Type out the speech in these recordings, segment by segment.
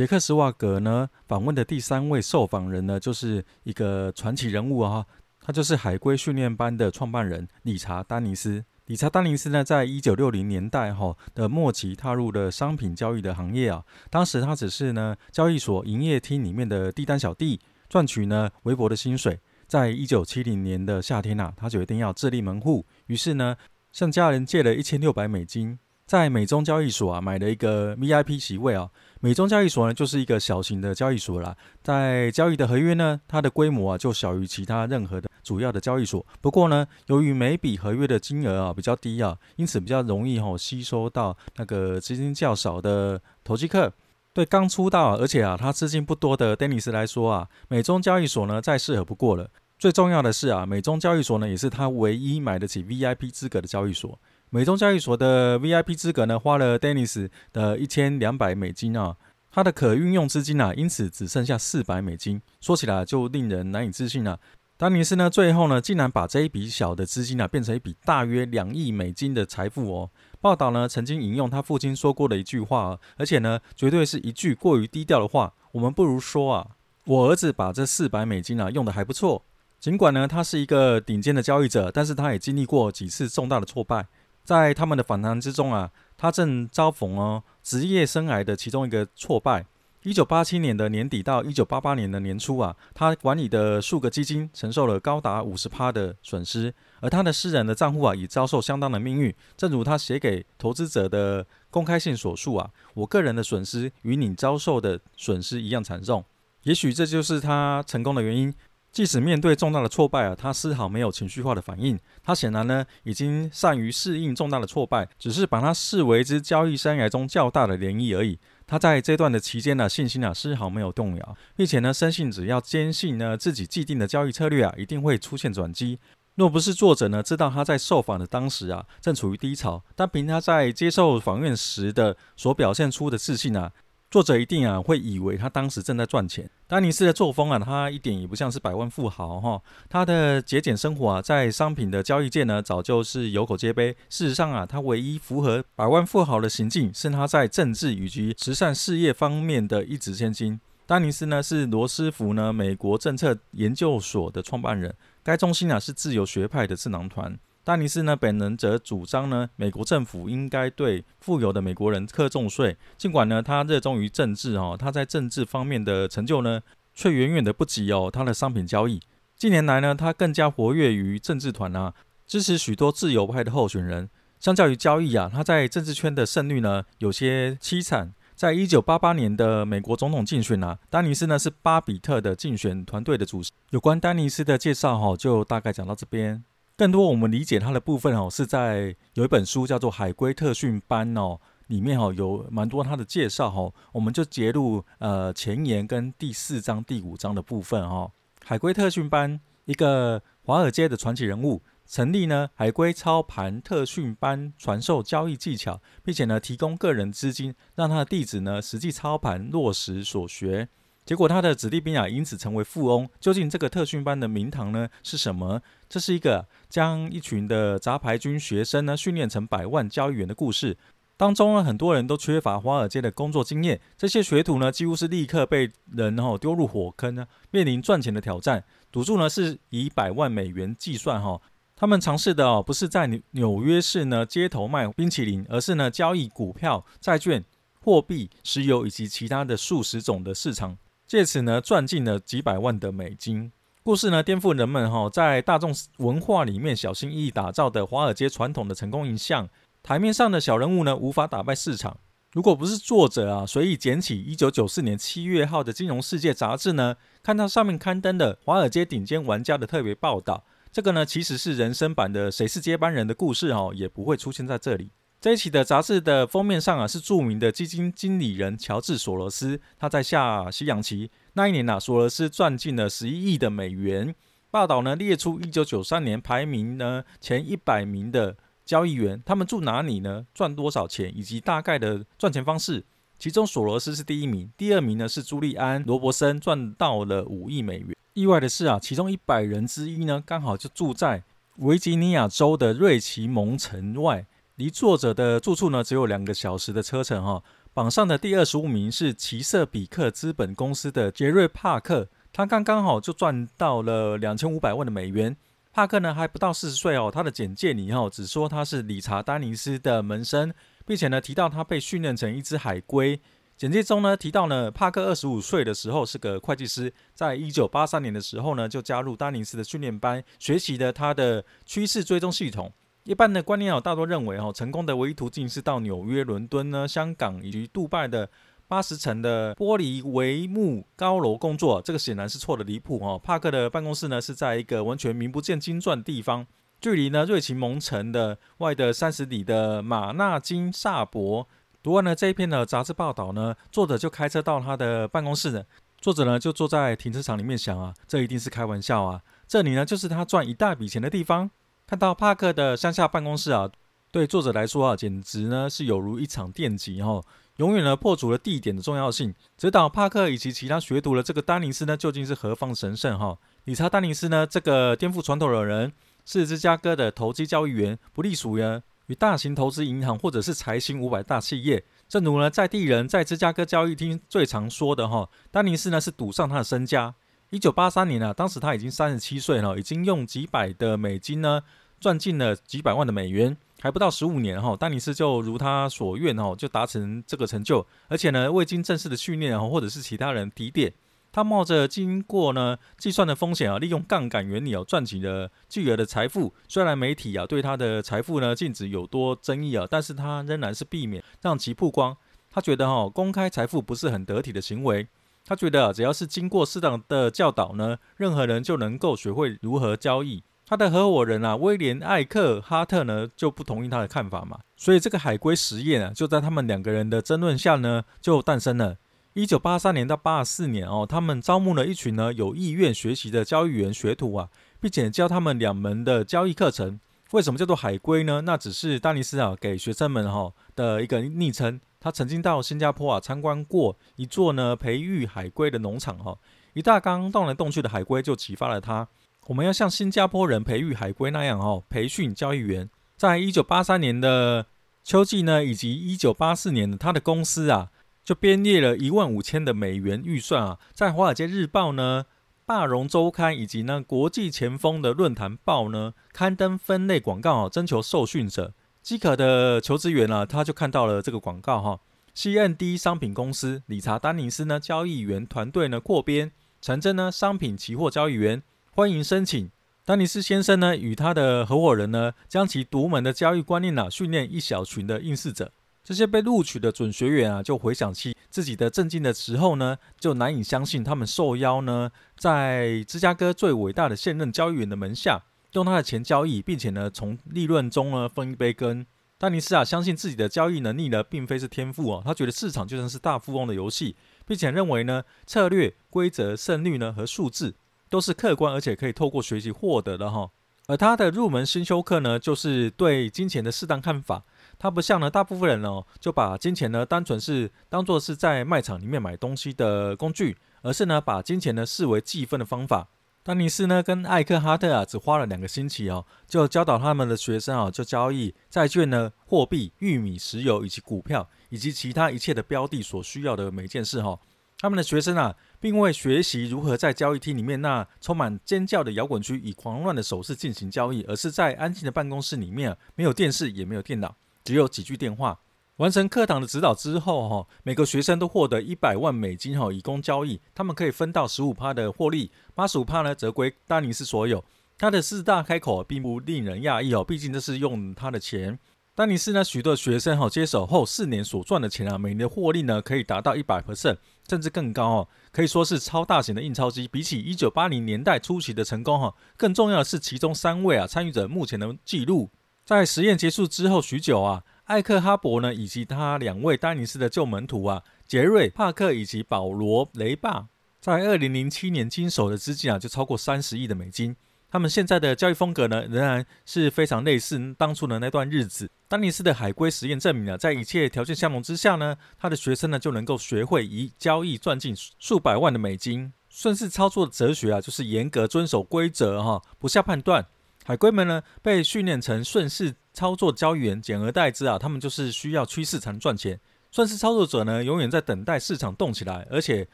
杰克·斯瓦格呢访问的第三位受访人呢，就是一个传奇人物啊，他就是海龟训练班的创办人理查·丹尼斯。理查·丹尼斯呢，在一九六零年代哈的末期踏入了商品交易的行业啊。当时他只是呢交易所营业厅里面的地单小弟，赚取呢微薄的薪水。在一九七零年的夏天啊，他决定要自立门户，于是呢向家人借了一千六百美金，在美中交易所啊买了一个 VIP 席位啊。美中交易所呢就是一个小型的交易所啦，在交易的合约呢，它的规模啊就小于其他任何的。主要的交易所，不过呢，由于每笔合约的金额啊比较低啊，因此比较容易哈、哦、吸收到那个资金较少的投机客。对刚出道而且啊他资金不多的丹尼斯来说啊，美中交易所呢再适合不过了。最重要的是啊，美中交易所呢也是他唯一买得起 VIP 资格的交易所。美中交易所的 VIP 资格呢花了丹尼斯的一千两百美金啊，他的可运用资金啊因此只剩下四百美金。说起来就令人难以置信啊。丹尼斯呢，最后呢，竟然把这一笔小的资金啊，变成一笔大约两亿美金的财富哦。报道呢，曾经引用他父亲说过的一句话，而且呢，绝对是一句过于低调的话。我们不如说啊，我儿子把这四百美金啊用得还不错。尽管呢，他是一个顶尖的交易者，但是他也经历过几次重大的挫败。在他们的访谈之中啊，他正遭逢哦职业生涯的其中一个挫败。一九八七年的年底到一九八八年的年初啊，他管理的数个基金承受了高达五十趴的损失，而他的私人的账户啊也遭受相当的命运。正如他写给投资者的公开信所述啊，我个人的损失与你遭受的损失一样惨重。也许这就是他成功的原因。即使面对重大的挫败啊，他丝毫没有情绪化的反应。他显然呢，已经善于适应重大的挫败，只是把它视为之交易生涯中较大的涟漪而已。他在这段的期间呢，信心啊丝毫没有动摇，并且呢，深信只要坚信呢自己既定的交易策略啊，一定会出现转机。若不是作者呢知道他在受访的当时啊正处于低潮，但凭他在接受访问时的所表现出的自信啊。作者一定啊会以为他当时正在赚钱。丹尼斯的作风啊，他一点也不像是百万富豪哈。他的节俭生活啊，在商品的交易界呢，早就是有口皆碑。事实上啊，他唯一符合百万富豪的行径，是他在政治以及慈善事业方面的一掷千金。丹尼斯呢，是罗斯福呢美国政策研究所的创办人，该中心啊是自由学派的智囊团。丹尼斯呢，本人则主张呢，美国政府应该对富有的美国人课重税。尽管呢，他热衷于政治哦，他在政治方面的成就呢，却远远的不及哦他的商品交易。近年来呢，他更加活跃于政治团啊，支持许多自由派的候选人。相较于交易啊，他在政治圈的胜率呢，有些凄惨。在一九八八年的美国总统竞选啊，丹尼斯呢是巴比特的竞选团队的主席。有关丹尼斯的介绍哈，就大概讲到这边。更多我们理解它的部分哦，是在有一本书叫做《海龟特训班》哦，里面哦有蛮多它的介绍哦，我们就截录呃前言跟第四章、第五章的部分哦。海龟特训班，一个华尔街的传奇人物，成立呢海龟操盘特训班，传授交易技巧，并且呢提供个人资金，让他的弟子呢实际操盘落实所学。结果他的子弟兵啊，因此成为富翁。究竟这个特训班的名堂呢是什么？这是一个将一群的杂牌军学生呢训练成百万交易员的故事。当中呢，很多人都缺乏华尔街的工作经验。这些学徒呢，几乎是立刻被人哦丢入火坑呢，面临赚钱的挑战。赌注呢是以百万美元计算哈。他们尝试的哦不是在纽纽约市呢街头卖冰淇淋，而是呢交易股票、债券、货币、石油以及其他的数十种的市场。借此呢，赚进了几百万的美金。故事呢，颠覆人们哈在大众文化里面小心翼翼打造的华尔街传统的成功印象。台面上的小人物呢，无法打败市场。如果不是作者啊随意捡起一九九四年七月号的《金融世界》杂志呢，看到上面刊登的华尔街顶尖玩家的特别报道，这个呢其实是人生版的《谁是接班人》的故事哈，也不会出现在这里。这一期的杂志的封面上啊，是著名的基金经理人乔治·索罗斯。他在下西洋棋那一年啊，索罗斯赚进了十一亿的美元。报道呢列出一九九三年排名呢前一百名的交易员，他们住哪里呢？赚多少钱，以及大概的赚钱方式。其中索罗斯是第一名，第二名呢是朱利安·罗伯森，赚到了五亿美元。意外的是啊，其中一百人之一呢，刚好就住在维吉尼亚州的瑞奇蒙城外。离作者的住处呢，只有两个小时的车程哈。榜上的第二十五名是奇瑟比克资本公司的杰瑞·帕克，他刚刚好就赚到了两千五百万的美元。帕克呢还不到四十岁哦，他的简介里哦只说他是理查·丹尼斯的门生，并且呢提到他被训练成一只海龟。简介中呢提到呢，帕克二十五岁的时候是个会计师，在一九八三年的时候呢就加入丹尼斯的训练班，学习了他的趋势追踪系统。一般的观念哦大多认为哦成功的唯一途径是到纽约、伦敦呢、香港以及杜拜的。八十层的玻璃帷幕高楼工作，这个显然是错的离谱哦。帕克的办公室呢是在一个完全名不见经传的地方，距离呢瑞奇蒙城的外的三十里的马纳金萨博。读完了这一篇的杂志报道呢，作者就开车到他的办公室呢。作者呢就坐在停车场里面想啊，这一定是开玩笑啊。这里呢就是他赚一大笔钱的地方。看到帕克的乡下办公室啊，对作者来说啊，简直呢是有如一场电击哈。永远呢破除了地点的重要性，指导帕克以及其他学徒的这个丹尼斯呢，究竟是何方神圣哈？理查·丹尼斯呢，这个颠覆传统的人，是芝加哥的投机交易员，不隶属于与大型投资银行或者是财星五百大企业。正如呢在地人在芝加哥交易厅最常说的哈，丹尼斯呢是赌上他的身家。一九八三年呢，当时他已经三十七岁了，已经用几百的美金呢赚进了几百万的美元。还不到十五年哈，丹尼斯就如他所愿哈，就达成这个成就，而且呢，未经正式的训练啊，或者是其他人提点，他冒着经过呢计算的风险啊，利用杠杆原理哦，赚取了巨额的财富。虽然媒体啊对他的财富呢净值有多争议啊，但是他仍然是避免让其曝光。他觉得哈，公开财富不是很得体的行为。他觉得，只要是经过适当的教导呢，任何人就能够学会如何交易。他的合伙人啊，威廉·艾克哈特呢，就不同意他的看法嘛，所以这个海龟实验啊，就在他们两个人的争论下呢，就诞生了。一九八三年到八四年哦，他们招募了一群呢有意愿学习的交易员学徒啊，并且教他们两门的交易课程。为什么叫做海龟呢？那只是丹尼斯啊给学生们哈的一个昵称。他曾经到新加坡啊参观过一座呢培育海龟的农场哈，一大缸动来动去的海龟就启发了他。我们要像新加坡人培育海龟那样哦，培训交易员。在一九八三年的秋季呢，以及一九八四年，他的公司啊，就编列了一万五千的美元预算啊，在《华尔街日报》呢、《巴戎周刊》以及呢《国际前锋》的论坛报呢，刊登分类广告啊，征求受训者。饥渴的求职员啊，他就看到了这个广告哈。C&D 商品公司理查·丹尼斯呢，交易员团队呢扩编，成真呢商品期货交易员。欢迎申请。丹尼斯先生呢，与他的合伙人呢，将其独门的交易观念呢、啊，训练一小群的应试者。这些被录取的准学员啊，就回想起自己的震惊的时候呢，就难以相信他们受邀呢，在芝加哥最伟大的现任交易员的门下，用他的钱交易，并且呢，从利润中呢分一杯羹。丹尼斯啊，相信自己的交易能力呢，并非是天赋哦，他觉得市场就像是大富翁的游戏，并且认为呢，策略、规则、胜率呢和数字。都是客观而且可以透过学习获得的哈，而他的入门新修课呢，就是对金钱的适当看法。他不像呢大部分人哦，就把金钱呢单纯是当做是在卖场里面买东西的工具，而是呢把金钱呢视为计分的方法。丹尼斯呢跟艾克哈特啊，只花了两个星期哦，就教导他们的学生啊，就交易债券呢、货币、玉米、石油以及股票以及其他一切的标的所需要的每件事哈。他们的学生啊，并未学习如何在交易厅里面那充满尖叫的摇滚区以狂乱的手势进行交易，而是在安静的办公室里面，没有电视，也没有电脑，只有几句电话。完成课堂的指导之后，哈，每个学生都获得一百万美金，哈，以供交易。他们可以分到十五趴的获利，八十五趴呢，则归丹尼斯所有。他的四大开口并不令人讶异哦，毕竟这是用他的钱。丹尼斯呢，许多学生哈接手后四年所赚的钱啊，每年的获利呢可以达到一百 percent，甚至更高哦，可以说是超大型的印钞机。比起一九八零年代初期的成功哈，更重要的是其中三位啊参与者目前的记录。在实验结束之后许久啊，艾克哈伯呢以及他两位丹尼斯的旧门徒啊，杰瑞帕克以及保罗雷霸，在二零零七年经手的资金啊就超过三十亿的美金。他们现在的交易风格呢，仍然是非常类似当初的那段日子。丹尼斯的海龟实验证明了，在一切条件相同之下呢，他的学生呢就能够学会以交易赚进数百万的美金。顺势操作的哲学啊，就是严格遵守规则哈，不下判断。海龟们呢被训练成顺势操作交易员，简而代之啊，他们就是需要趋势才能赚钱。顺势操作者呢，永远在等待市场动起来，而且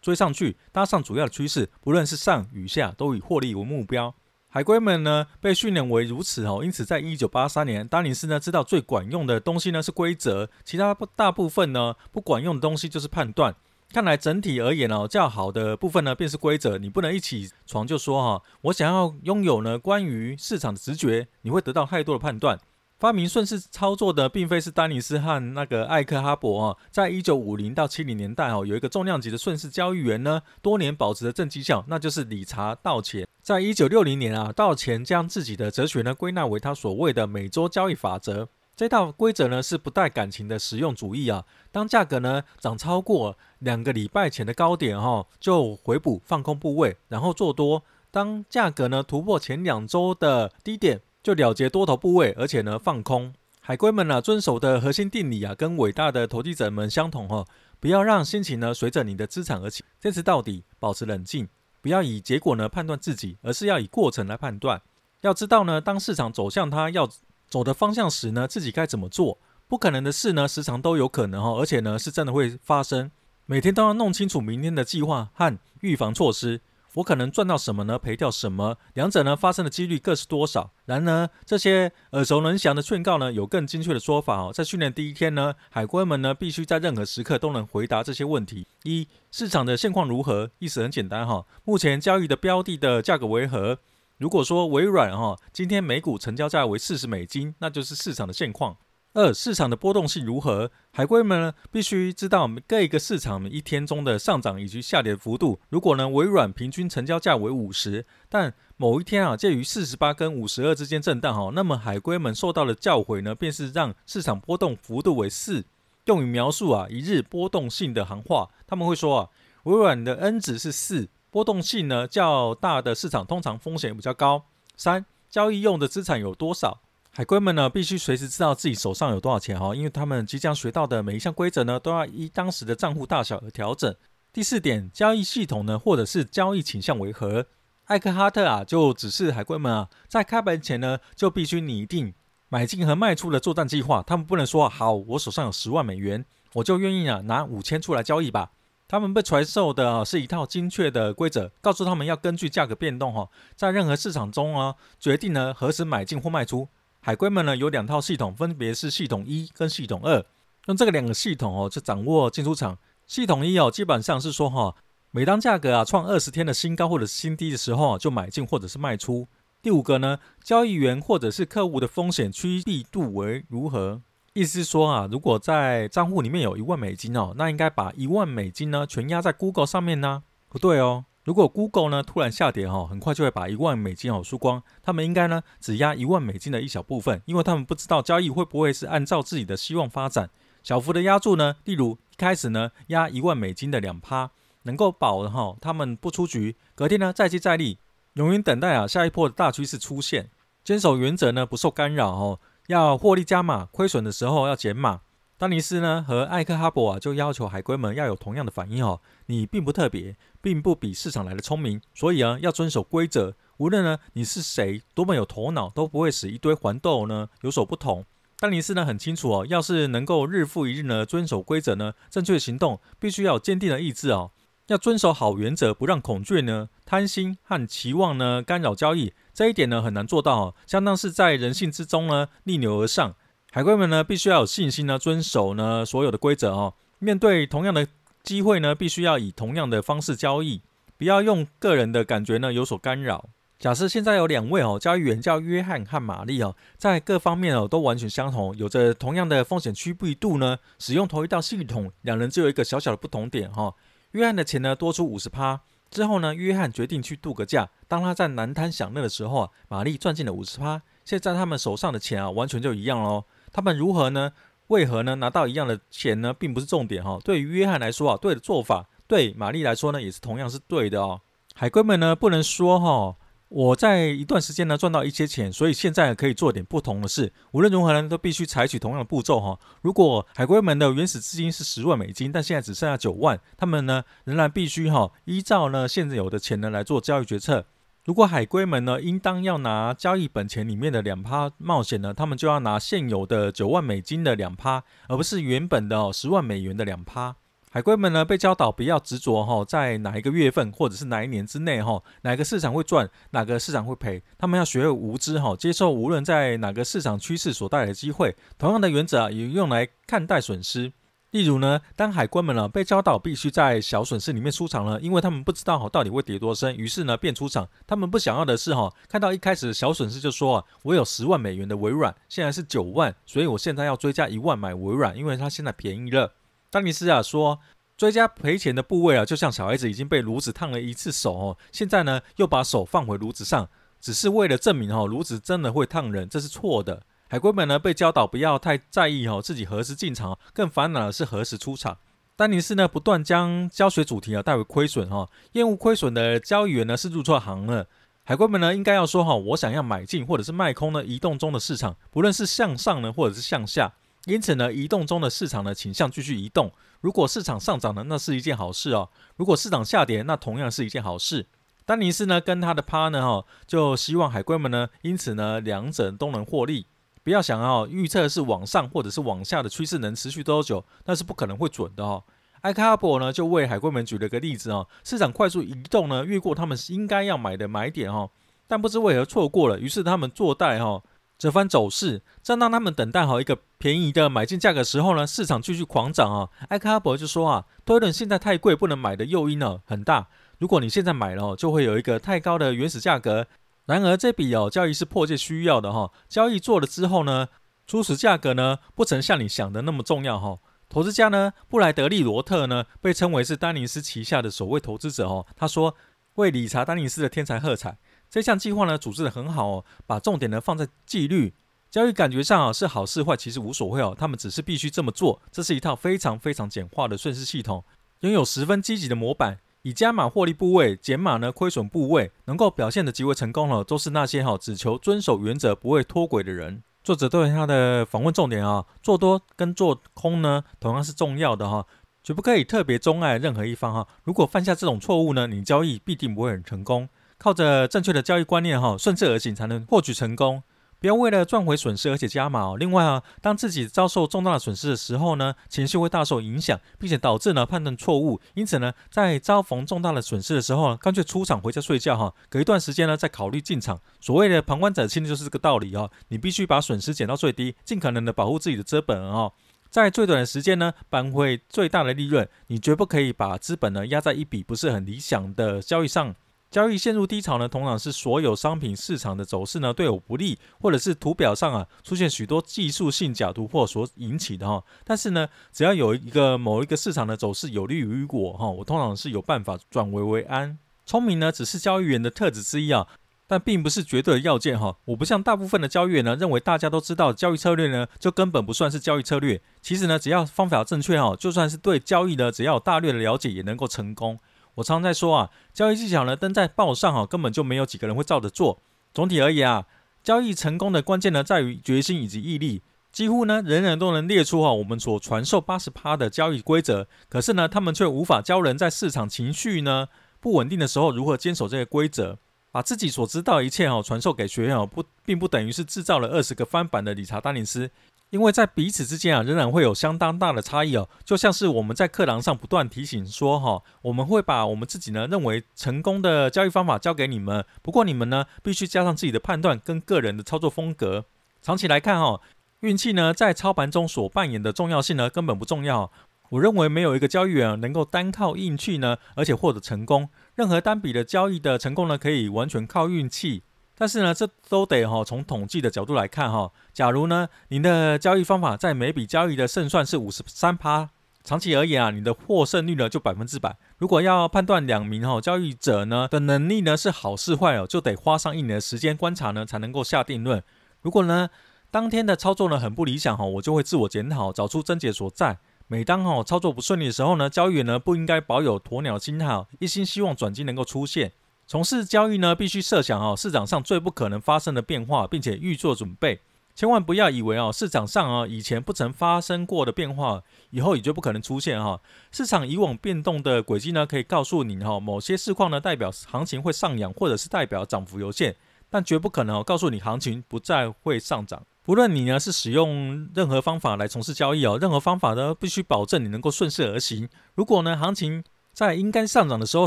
追上去，搭上主要的趋势，不论是上与下，都以获利为目标。海龟们呢，被训练为如此哦，因此在一九八三年，丹尼斯呢知道最管用的东西呢是规则，其他大部分呢不管用的东西就是判断。看来整体而言哦，较好的部分呢便是规则，你不能一起床就说哈，我想要拥有呢关于市场的直觉，你会得到太多的判断。发明顺势操作的，并非是丹尼斯和那个艾克哈伯哦，在一九五零到七零年代哦，有一个重量级的顺势交易员呢，多年保持着正绩效，那就是理查道钱。在一九六零年啊，道钱将自己的哲学呢归纳为他所谓的每周交易法则。这套规则呢是不带感情的实用主义啊。当价格呢涨超过两个礼拜前的高点哈，就回补放空部位，然后做多。当价格呢突破前两周的低点。就了结多头部位，而且呢放空。海龟们呢、啊、遵守的核心定理啊，跟伟大的投机者们相同哦。不要让心情呢随着你的资产而起，坚持到底，保持冷静。不要以结果呢判断自己，而是要以过程来判断。要知道呢，当市场走向它要走的方向时呢，自己该怎么做。不可能的事呢，时常都有可能哦，而且呢是真的会发生。每天都要弄清楚明天的计划和预防措施。我可能赚到什么呢？赔掉什么？两者呢发生的几率各是多少？然而，这些耳熟能详的劝告呢，有更精确的说法哦。在训练第一天呢，海龟们呢必须在任何时刻都能回答这些问题：一、市场的现况如何？意思很简单哈，目前交易的标的的价格为何？如果说微软哈今天每股成交价为四十美金，那就是市场的现况。二、市场的波动性如何？海龟们呢必须知道各一个市场一天中的上涨以及下跌幅度。如果呢微软平均成交价为五十，但某一天啊介于四十八跟五十二之间震荡哈，那么海龟们受到的教诲呢便是让市场波动幅度为四，用于描述啊一日波动性的行话。他们会说啊微软的 N 值是四，波动性呢较大的市场通常风险比较高。三、交易用的资产有多少？海龟们呢，必须随时知道自己手上有多少钱哈，因为他们即将学到的每一项规则呢，都要依当时的账户大小而调整。第四点，交易系统呢，或者是交易倾向为何？艾克哈特啊，就指示海龟们啊，在开盘前呢，就必须拟定买进和卖出的作战计划。他们不能说好，我手上有十万美元，我就愿意啊拿五千出来交易吧。他们被传授的，是一套精确的规则，告诉他们要根据价格变动哈，在任何市场中啊，决定呢何时买进或卖出。海龟们呢有两套系统，分别是系统一跟系统二。用这个两个系统哦，就掌握进出场。系统一哦，基本上是说哈，每当价格啊创二十天的新高或者新低的时候，就买进或者是卖出。第五个呢，交易员或者是客户的风险趋避度为如何？意思是说啊，如果在账户里面有一万美金哦，那应该把一万美金呢全压在 Google 上面呢？不对哦。如果 Google 呢突然下跌哈，很快就会把一万美金哦输光。他们应该呢只压一万美金的一小部分，因为他们不知道交易会不会是按照自己的希望发展。小幅的压注呢，例如一开始呢压一万美金的两趴，能够保哈他们不出局。隔天呢再接再厉，永远等待啊下一波的大趋势出现。坚守原则呢不受干扰哦，要获利加码，亏损的时候要减码。丹尼斯呢和艾克哈伯啊，就要求海龟们要有同样的反应哦。你并不特别，并不比市场来的聪明，所以啊，要遵守规则。无论呢你是谁，多么有头脑，都不会使一堆黄豆呢有所不同。丹尼斯呢很清楚哦，要是能够日复一日呢遵守规则呢，正确行动，必须要有坚定的意志哦。要遵守好原则，不让恐惧呢、贪心和期望呢干扰交易。这一点呢很难做到哦，相当是在人性之中呢逆流而上。海龟们呢，必须要有信心呢，遵守呢所有的规则哦。面对同样的机会呢，必须要以同样的方式交易，不要用个人的感觉呢有所干扰。假设现在有两位哦交易员叫约翰和玛丽哦，在各方面哦都完全相同，有着同样的风险趋避度呢，使用同一套系统，两人只有一个小小的不同点哈、哦。约翰的钱呢多出五十趴之后呢，约翰决定去度个假。当他在南滩享乐的时候啊，玛丽赚进了五十趴。现在他们手上的钱啊，完全就一样喽。他们如何呢？为何呢？拿到一样的钱呢，并不是重点哈。对于约翰来说啊，对的做法，对玛丽来说呢，也是同样是对的哦。海龟们呢，不能说哈，我在一段时间呢赚到一些钱，所以现在可以做点不同的事。无论如何呢，都必须采取同样的步骤哈。如果海龟们的原始资金是十万美金，但现在只剩下九万，他们呢仍然必须哈依照呢现有的钱呢来做交易决策。如果海龟们呢，应当要拿交易本钱里面的两趴冒险呢，他们就要拿现有的九万美金的两趴，而不是原本的哦十万美元的两趴。海龟们呢，被教导不要执着哈，在哪一个月份或者是哪一年之内哈，哪个市场会赚，哪个市场会赔，他们要学会无知哈，接受无论在哪个市场趋势所带来的机会。同样的原则啊，也用来看待损失。例如呢，当海关们呢被教导必须在小损失里面出场了，因为他们不知道哈到底会跌多深，于是呢便出场。他们不想要的是哈，看到一开始小损失就说啊，我有十万美元的微软，现在是九万，所以我现在要追加一万买微软，因为它现在便宜了。丹尼斯啊说，追加赔钱的部位啊，就像小孩子已经被炉子烫了一次手哦，现在呢又把手放回炉子上，只是为了证明哈炉子真的会烫人，这是错的。海龟们呢被教导不要太在意哦，自己何时进场，更烦恼的是何时出场。丹尼斯呢不断将教学主题啊带为亏损哈，厌恶亏损的交易员呢是入错行了。海龟们呢应该要说哈，我想要买进或者是卖空呢移动中的市场，不论是向上呢或者是向下。因此呢，移动中的市场呢倾向继续移动。如果市场上涨呢，那是一件好事哦；如果市场下跌，那同样是一件好事。丹尼斯呢跟他的 partner 哈就希望海龟们呢，因此呢两者都能获利。不要想要预测是往上或者是往下的趋势能持续多久，那是不可能会准的哦。艾卡伯呢就为海龟们举了个例子哦，市场快速移动呢，越过他们应该要买的买点哦，但不知为何错过了，于是他们做待哈折返走势。正当他们等待好一个便宜的买进价格时候呢，市场继续狂涨啊。艾卡伯就说啊，推论现在太贵不能买的诱因呢很大，如果你现在买了，就会有一个太高的原始价格。然而这笔哦交易是迫切需要的哈，交易做了之后呢，初始价格呢不曾像你想的那么重要哈。投资家呢布莱德利罗特呢被称为是丹尼斯旗下的首位投资者哦，他说为理查丹尼斯的天才喝彩。这项计划呢组织得很好哦，把重点呢放在纪律，交易感觉上啊是好是坏其实无所谓哦，他们只是必须这么做。这是一套非常非常简化的顺势系统，拥有十分积极的模板。以加码获利部位，减码呢亏损部位，能够表现的极为成功了，都是那些哈只求遵守原则、不会脱轨的人。作者对他的访问重点啊，做多跟做空呢，同样是重要的哈，绝不可以特别钟爱任何一方哈。如果犯下这种错误呢，你交易必定不会很成功。靠着正确的交易观念哈，顺势而行才能获取成功。不要为了赚回损失而且加码哦。另外啊，当自己遭受重大的损失的时候呢，情绪会大受影响，并且导致呢判断错误。因此呢，在遭逢重大的损失的时候呢，干脆出场回家睡觉哈。隔一段时间呢，再考虑进场。所谓的旁观者清就是这个道理哦。你必须把损失减到最低，尽可能的保护自己的资本哦，在最短的时间呢，扳回最大的利润。你绝不可以把资本呢压在一笔不是很理想的交易上。交易陷入低潮呢，通常是所有商品市场的走势呢对我不利，或者是图表上啊出现许多技术性假突破所引起的哈。但是呢，只要有一个某一个市场的走势有利于我哈，我通常是有办法转危为安。聪明呢只是交易员的特质之一啊，但并不是绝对的要件哈。我不像大部分的交易员呢认为大家都知道交易策略呢就根本不算是交易策略。其实呢，只要方法正确哈，就算是对交易呢只要有大略的了解也能够成功。我常在说啊，交易技巧呢登在报上哈，根本就没有几个人会照着做。总体而言啊，交易成功的关键呢在于决心以及毅力。几乎呢人人都能列出哈我们所传授八十趴的交易规则，可是呢他们却无法教人在市场情绪呢不稳定的时候如何坚守这些规则。把自己所知道一切哈传授给学员哦，不并不等于是制造了二十个翻版的理查丹尼斯。因为在彼此之间啊，仍然会有相当大的差异哦。就像是我们在课堂上不断提醒说，哈，我们会把我们自己呢认为成功的交易方法教给你们，不过你们呢必须加上自己的判断跟个人的操作风格。长期来看，哈，运气呢在操盘中所扮演的重要性呢根本不重要。我认为没有一个交易员能够单靠运气呢，而且获得成功。任何单笔的交易的成功呢，可以完全靠运气。但是呢，这都得哈从统计的角度来看哈。假如呢，您的交易方法在每笔交易的胜算是五十三趴，长期而言啊，你的获胜率呢就百分之百。如果要判断两名哈交易者呢的能力呢是好是坏哦，就得花上一年的时间观察呢才能够下定论。如果呢当天的操作呢很不理想哈，我就会自我检讨，找出症结所在。每当哈操作不顺利的时候呢，交易员呢不应该保有鸵鸟心态，一心希望转机能够出现。从事交易呢，必须设想哦，市场上最不可能发生的变化，并且预做准备。千万不要以为哦，市场上啊以前不曾发生过的变化，以后也就不可能出现哈。市场以往变动的轨迹呢，可以告诉你哈，某些市况呢代表行情会上扬，或者是代表涨幅有限，但绝不可能告诉你行情不再会上涨。不论你呢是使用任何方法来从事交易哦，任何方法呢必须保证你能够顺势而行。如果呢行情在应该上涨的时候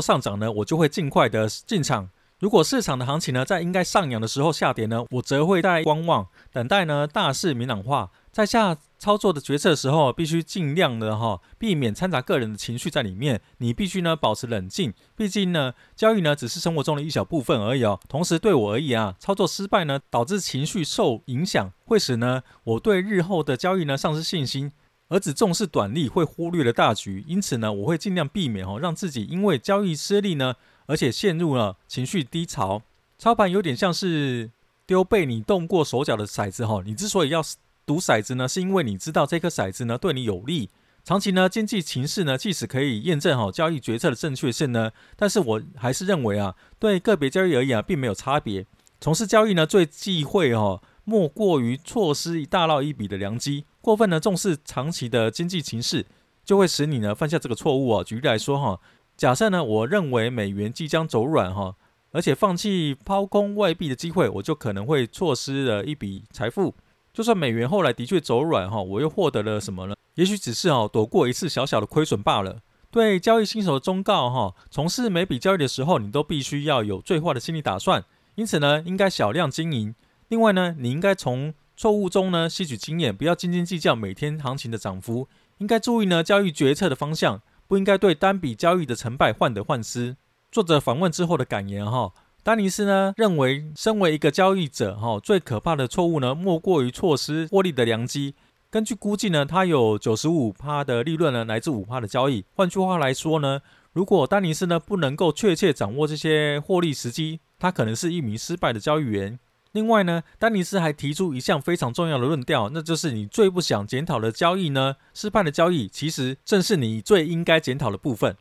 上涨呢，我就会尽快的进场。如果市场的行情呢，在应该上扬的时候下跌呢，我则会在观望，等待呢大势明朗化，在下操作的决策的时候，必须尽量的哈，避免掺杂个人的情绪在里面。你必须呢保持冷静，毕竟呢交易呢只是生活中的一小部分而已哦。同时对我而言啊，操作失败呢导致情绪受影响，会使呢我对日后的交易呢丧失信心，而只重视短利，会忽略了大局。因此呢，我会尽量避免哦，让自己因为交易失利呢。而且陷入了情绪低潮，操盘有点像是丢被你动过手脚的骰子哈。你之所以要赌骰子呢，是因为你知道这颗骰子呢对你有利。长期呢，经济情势呢，即使可以验证好交易决策的正确性呢，但是我还是认为啊，对个别交易而言啊，并没有差别。从事交易呢，最忌讳哈，莫过于错失一大捞一笔的良机。过分呢重视长期的经济情势，就会使你呢犯下这个错误啊。举例来说哈。假设呢，我认为美元即将走软哈，而且放弃抛空外币的机会，我就可能会错失了一笔财富。就算美元后来的确走软哈，我又获得了什么呢？也许只是哦躲过一次小小的亏损罢了。对交易新手的忠告哈，从事每笔交易的时候，你都必须要有最坏的心理打算。因此呢，应该小量经营。另外呢，你应该从错误中呢吸取经验，不要斤斤计较每天行情的涨幅，应该注意呢交易决策的方向。不应该对单笔交易的成败患得患失。作者访问之后的感言哈，丹尼斯呢认为，身为一个交易者哈，最可怕的错误呢，莫过于错失获利的良机。根据估计呢，他有九十五趴的利润呢，来自五趴的交易。换句话来说呢，如果丹尼斯呢不能够确切掌握这些获利时机，他可能是一名失败的交易员。另外呢，丹尼斯还提出一项非常重要的论调，那就是你最不想检讨的交易呢，失败的交易其实正是你最应该检讨的部分。